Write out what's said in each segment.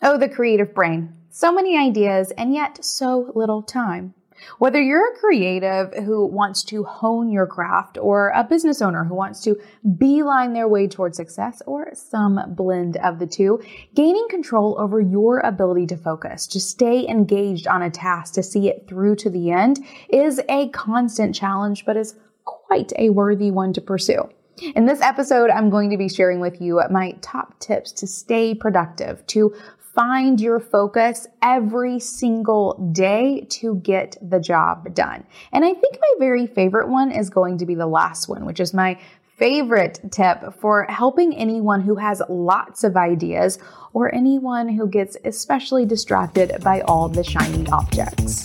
Oh, the creative brain. So many ideas and yet so little time. Whether you're a creative who wants to hone your craft or a business owner who wants to beeline their way towards success or some blend of the two, gaining control over your ability to focus, to stay engaged on a task, to see it through to the end is a constant challenge, but is quite a worthy one to pursue. In this episode, I'm going to be sharing with you my top tips to stay productive, to find your focus every single day to get the job done. And I think my very favorite one is going to be the last one, which is my favorite tip for helping anyone who has lots of ideas or anyone who gets especially distracted by all the shiny objects.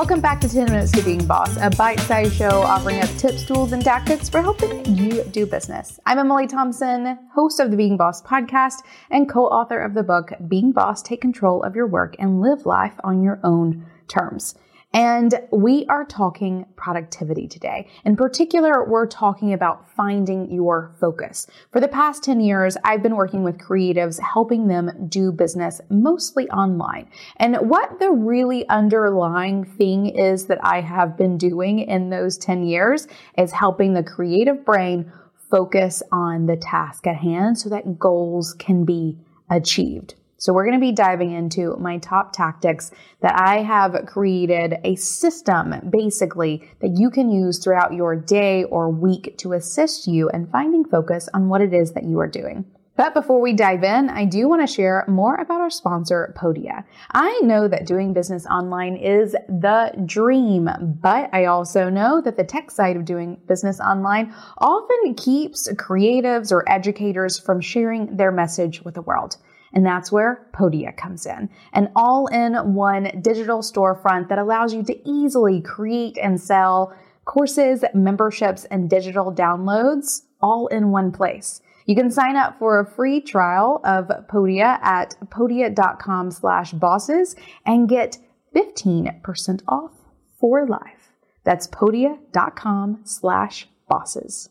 Welcome back to 10 Minutes to Being Boss, a bite sized show offering up tips, tools, and tactics for helping you do business. I'm Emily Thompson, host of the Being Boss podcast and co author of the book Being Boss Take Control of Your Work and Live Life on Your Own Terms. And we are talking productivity today. In particular, we're talking about finding your focus. For the past 10 years, I've been working with creatives, helping them do business mostly online. And what the really underlying thing is that I have been doing in those 10 years is helping the creative brain focus on the task at hand so that goals can be achieved. So we're going to be diving into my top tactics that I have created a system basically that you can use throughout your day or week to assist you in finding focus on what it is that you are doing. But before we dive in, I do want to share more about our sponsor, Podia. I know that doing business online is the dream, but I also know that the tech side of doing business online often keeps creatives or educators from sharing their message with the world. And that's where Podia comes in. An all in one digital storefront that allows you to easily create and sell courses, memberships, and digital downloads all in one place. You can sign up for a free trial of Podia at podia.com slash bosses and get 15% off for life. That's podia.com slash bosses.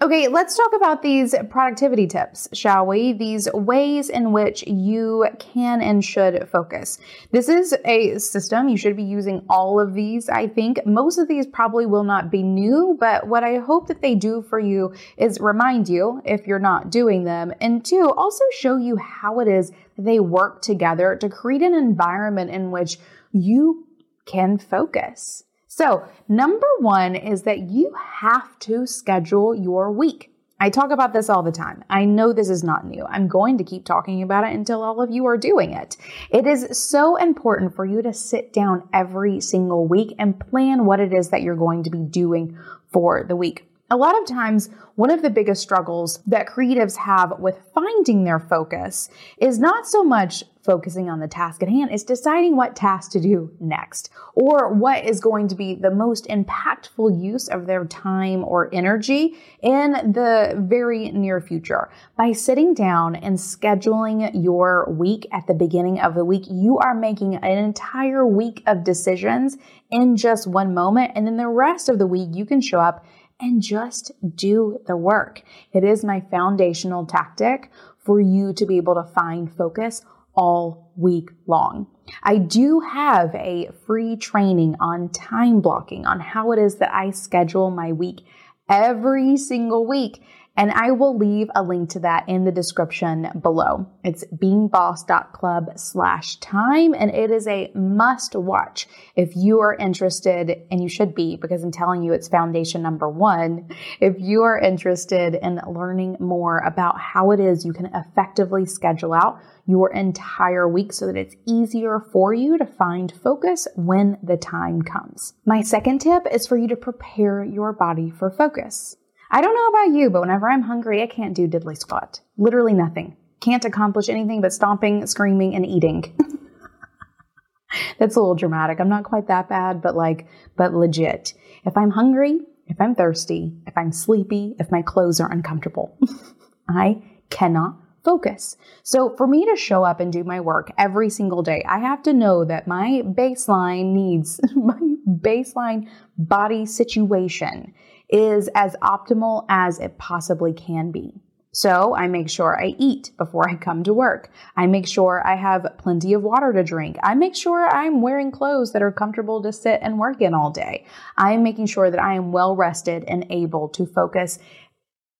Okay, let's talk about these productivity tips, shall we? These ways in which you can and should focus. This is a system. You should be using all of these, I think. Most of these probably will not be new, but what I hope that they do for you is remind you if you're not doing them, and two, also show you how it is they work together to create an environment in which you can focus. So, number one is that you have to schedule your week. I talk about this all the time. I know this is not new. I'm going to keep talking about it until all of you are doing it. It is so important for you to sit down every single week and plan what it is that you're going to be doing for the week. A lot of times, one of the biggest struggles that creatives have with finding their focus is not so much focusing on the task at hand, it's deciding what task to do next or what is going to be the most impactful use of their time or energy in the very near future. By sitting down and scheduling your week at the beginning of the week, you are making an entire week of decisions in just one moment. And then the rest of the week, you can show up and just do the work. It is my foundational tactic for you to be able to find focus all week long. I do have a free training on time blocking, on how it is that I schedule my week every single week. And I will leave a link to that in the description below. It's beingboss.club slash time, and it is a must watch if you are interested, and you should be because I'm telling you it's foundation number one. If you are interested in learning more about how it is you can effectively schedule out your entire week so that it's easier for you to find focus when the time comes. My second tip is for you to prepare your body for focus. I don't know about you, but whenever I'm hungry, I can't do diddly squat. Literally nothing. Can't accomplish anything but stomping, screaming, and eating. That's a little dramatic. I'm not quite that bad, but like, but legit. If I'm hungry, if I'm thirsty, if I'm sleepy, if my clothes are uncomfortable, I cannot focus. So for me to show up and do my work every single day, I have to know that my baseline needs, my baseline body situation is as optimal as it possibly can be. So I make sure I eat before I come to work. I make sure I have plenty of water to drink. I make sure I'm wearing clothes that are comfortable to sit and work in all day. I am making sure that I am well rested and able to focus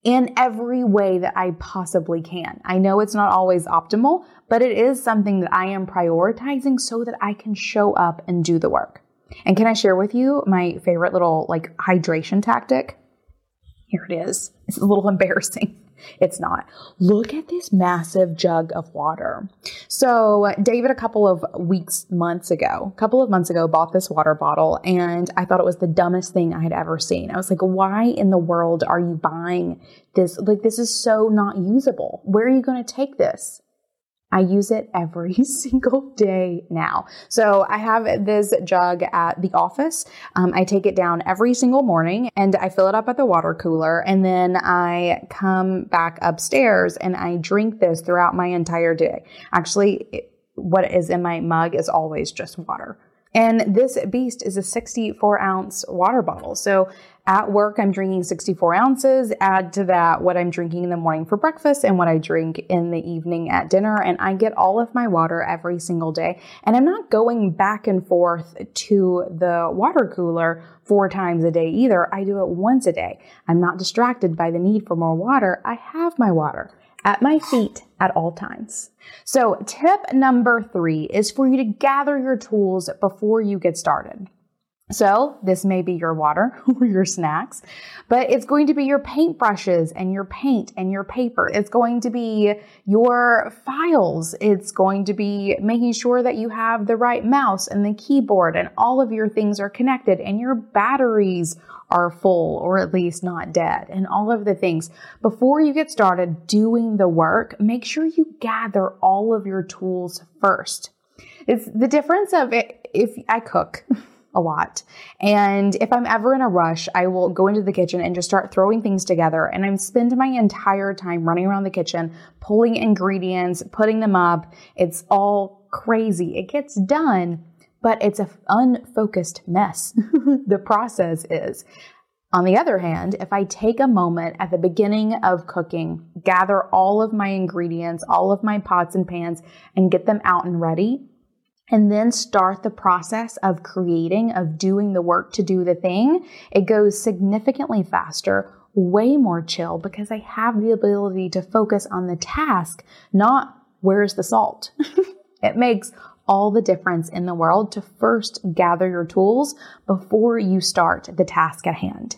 in every way that I possibly can. I know it's not always optimal, but it is something that I am prioritizing so that I can show up and do the work. And can I share with you my favorite little like hydration tactic? Here it is. It's a little embarrassing. It's not. Look at this massive jug of water. So, David, a couple of weeks, months ago, a couple of months ago, bought this water bottle, and I thought it was the dumbest thing I had ever seen. I was like, why in the world are you buying this? Like, this is so not usable. Where are you going to take this? I use it every single day now. So I have this jug at the office. Um, I take it down every single morning and I fill it up at the water cooler. And then I come back upstairs and I drink this throughout my entire day. Actually, it, what is in my mug is always just water. And this beast is a 64 ounce water bottle. So at work, I'm drinking 64 ounces. Add to that what I'm drinking in the morning for breakfast and what I drink in the evening at dinner. And I get all of my water every single day. And I'm not going back and forth to the water cooler four times a day either. I do it once a day. I'm not distracted by the need for more water. I have my water at my feet at all times. So tip number three is for you to gather your tools before you get started. So this may be your water or your snacks, but it's going to be your paintbrushes and your paint and your paper. It's going to be your files. It's going to be making sure that you have the right mouse and the keyboard and all of your things are connected and your batteries are full or at least not dead and all of the things. Before you get started doing the work, make sure you gather all of your tools first. It's the difference of it, if I cook. a lot. And if I'm ever in a rush, I will go into the kitchen and just start throwing things together. And I spend my entire time running around the kitchen, pulling ingredients, putting them up. It's all crazy. It gets done, but it's an unfocused mess. the process is. On the other hand, if I take a moment at the beginning of cooking, gather all of my ingredients, all of my pots and pans, and get them out and ready, and then start the process of creating, of doing the work to do the thing, it goes significantly faster, way more chill because I have the ability to focus on the task, not where's the salt. it makes all the difference in the world to first gather your tools before you start the task at hand.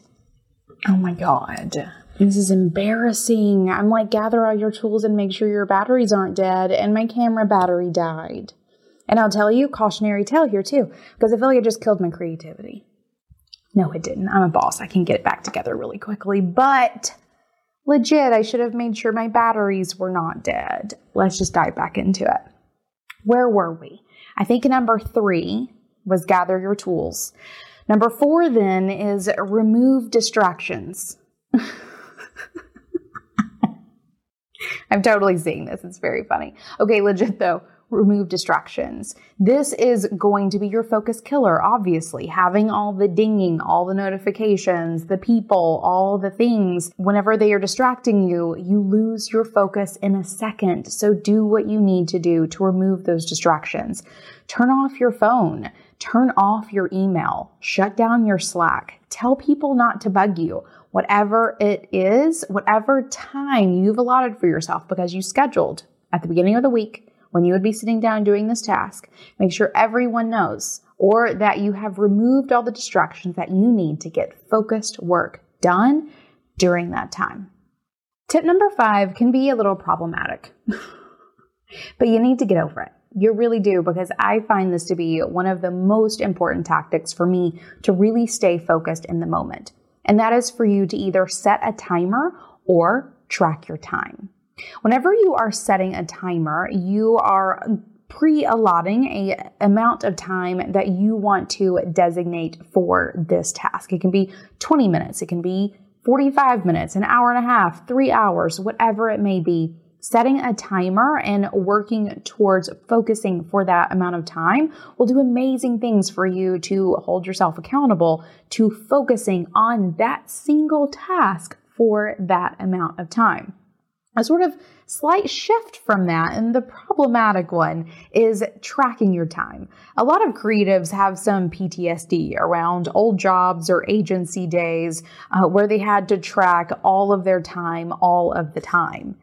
Oh my God. This is embarrassing. I'm like, gather all your tools and make sure your batteries aren't dead, and my camera battery died. And I'll tell you, cautionary tale here too, because I feel like it just killed my creativity. No, it didn't. I'm a boss. I can get it back together really quickly, but legit, I should have made sure my batteries were not dead. Let's just dive back into it. Where were we? I think number three was gather your tools. Number four then is remove distractions. I'm totally seeing this. It's very funny. Okay, legit though remove distractions. This is going to be your focus killer, obviously. Having all the dinging, all the notifications, the people, all the things, whenever they are distracting you, you lose your focus in a second. So do what you need to do to remove those distractions. Turn off your phone. Turn off your email. Shut down your Slack. Tell people not to bug you whatever it is, whatever time you've allotted for yourself because you scheduled at the beginning of the week when you would be sitting down doing this task, make sure everyone knows or that you have removed all the distractions that you need to get focused work done during that time. Tip number five can be a little problematic, but you need to get over it. You really do, because I find this to be one of the most important tactics for me to really stay focused in the moment. And that is for you to either set a timer or track your time. Whenever you are setting a timer, you are pre-allotting a amount of time that you want to designate for this task. It can be 20 minutes, it can be 45 minutes, an hour and a half, 3 hours, whatever it may be. Setting a timer and working towards focusing for that amount of time will do amazing things for you to hold yourself accountable to focusing on that single task for that amount of time. A sort of slight shift from that. And the problematic one is tracking your time. A lot of creatives have some PTSD around old jobs or agency days uh, where they had to track all of their time all of the time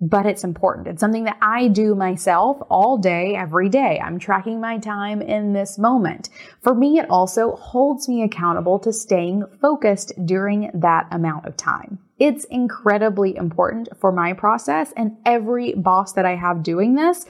but it's important. It's something that I do myself all day, every day. I'm tracking my time in this moment. For me, it also holds me accountable to staying focused during that amount of time. It's incredibly important for my process and every boss that I have doing this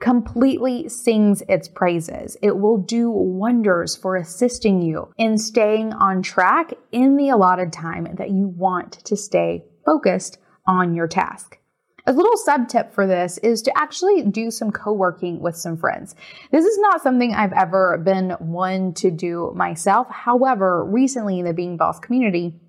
completely sings its praises. It will do wonders for assisting you in staying on track in the allotted time that you want to stay focused on your task. A little sub tip for this is to actually do some co-working with some friends. This is not something I've ever been one to do myself. However, recently in the Being Boss community,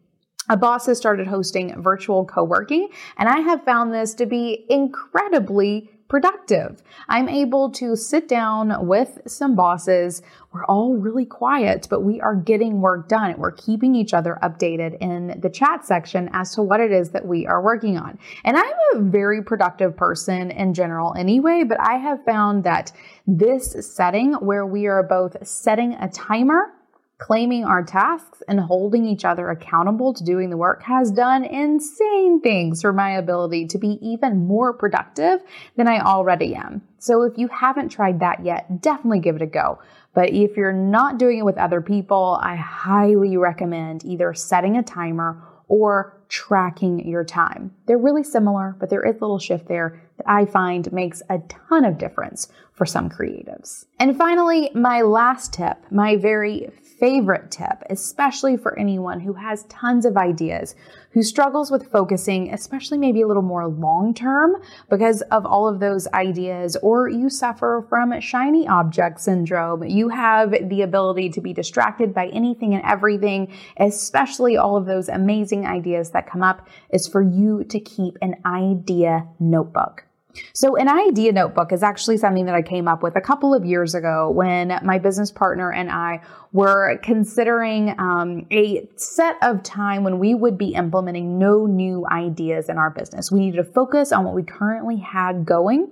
boss has started hosting virtual co-working and I have found this to be incredibly productive. I'm able to sit down with some bosses. We're all really quiet, but we are getting work done. We're keeping each other updated in the chat section as to what it is that we are working on. And I'm a very productive person in general anyway, but I have found that this setting where we are both setting a timer claiming our tasks and holding each other accountable to doing the work has done insane things for my ability to be even more productive than I already am. So if you haven't tried that yet, definitely give it a go. But if you're not doing it with other people, I highly recommend either setting a timer or tracking your time. They're really similar, but there is a little shift there that I find makes a ton of difference for some creatives. And finally, my last tip, my very favorite tip, especially for anyone who has tons of ideas, who struggles with focusing, especially maybe a little more long term because of all of those ideas, or you suffer from shiny object syndrome. You have the ability to be distracted by anything and everything, especially all of those amazing ideas that come up, is for you to keep an idea notebook. So, an idea notebook is actually something that I came up with a couple of years ago when my business partner and I were considering um, a set of time when we would be implementing no new ideas in our business. We needed to focus on what we currently had going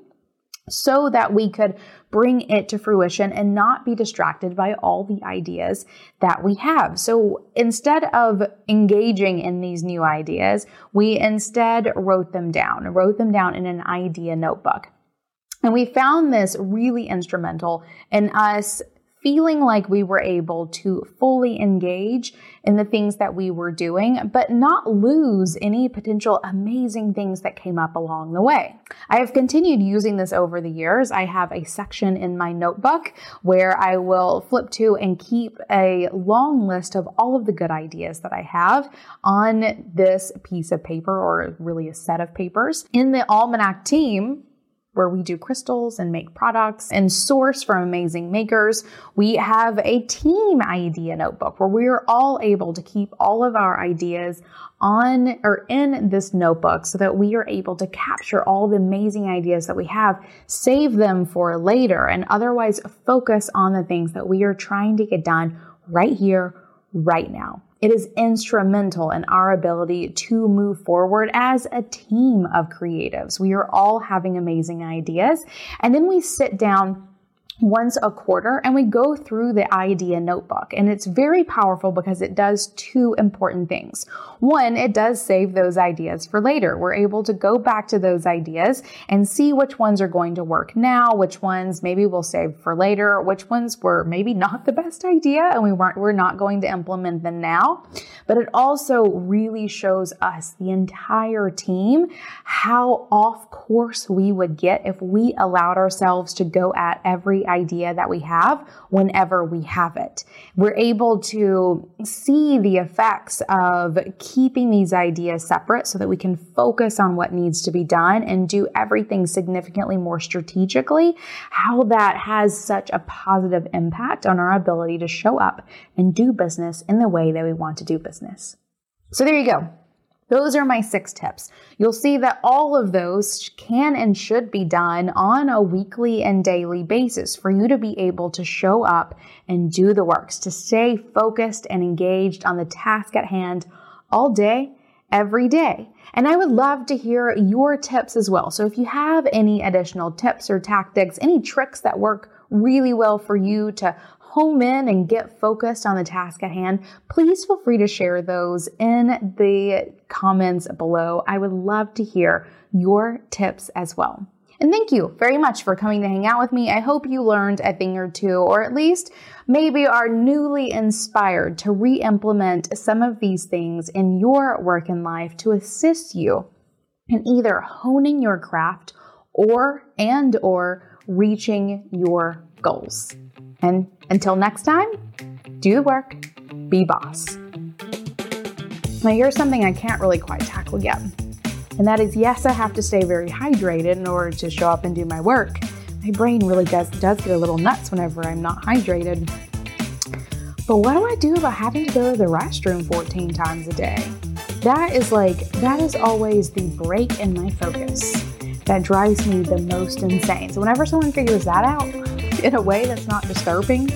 so that we could bring it to fruition and not be distracted by all the ideas that we have. So instead of engaging in these new ideas, we instead wrote them down, wrote them down in an idea notebook. And we found this really instrumental in us feeling like we were able to fully engage in the things that we were doing, but not lose any potential amazing things that came up along the way. I have continued using this over the years. I have a section in my notebook where I will flip to and keep a long list of all of the good ideas that I have on this piece of paper or really a set of papers. In the Almanac team, where we do crystals and make products and source from amazing makers. We have a team idea notebook where we are all able to keep all of our ideas on or in this notebook so that we are able to capture all the amazing ideas that we have, save them for later, and otherwise focus on the things that we are trying to get done right here, right now. It is instrumental in our ability to move forward as a team of creatives. We are all having amazing ideas. And then we sit down once a quarter and we go through the idea notebook. And it's very powerful because it does two important things. One, it does save those ideas for later. We're able to go back to those ideas and see which ones are going to work now, which ones maybe we'll save for later, which ones were maybe not the best idea and we weren't, we're not going to implement them now. But it also really shows us, the entire team, how off course we would get if we allowed ourselves to go at idea that we have whenever we have it. We're able to see the effects of keeping these ideas separate so that we can focus on what needs to be done and do everything significantly more strategically, how that has such a positive impact on our ability to show up and do business in the way that we want to do business. So there you go. Those are my six tips. You'll see that all of those can and should be done on a weekly and daily basis for you to be able to show up and do the works, to stay focused and engaged on the task at hand all day every day. And I would love to hear your tips as well. So if you have any additional tips or tactics, any tricks that work really well for you to home in and get focused on the task at hand, please feel free to share those in the comments below. I would love to hear your tips as well. And thank you very much for coming to hang out with me. I hope you learned a thing or two, or at least maybe are newly inspired to re implement some of these things in your work and life to assist you in either honing your craft or and or reaching your goals. And until next time, do the work, be boss. Now, here's something I can't really quite tackle yet. And that is yes, I have to stay very hydrated in order to show up and do my work. My brain really does, does get a little nuts whenever I'm not hydrated. But what do I do about having to go to the restroom 14 times a day? That is like, that is always the break in my focus that drives me the most insane. So whenever someone figures that out in a way that's not disturbing,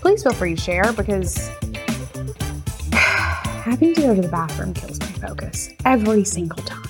please feel free to share because having to go to the bathroom kills my focus every single time.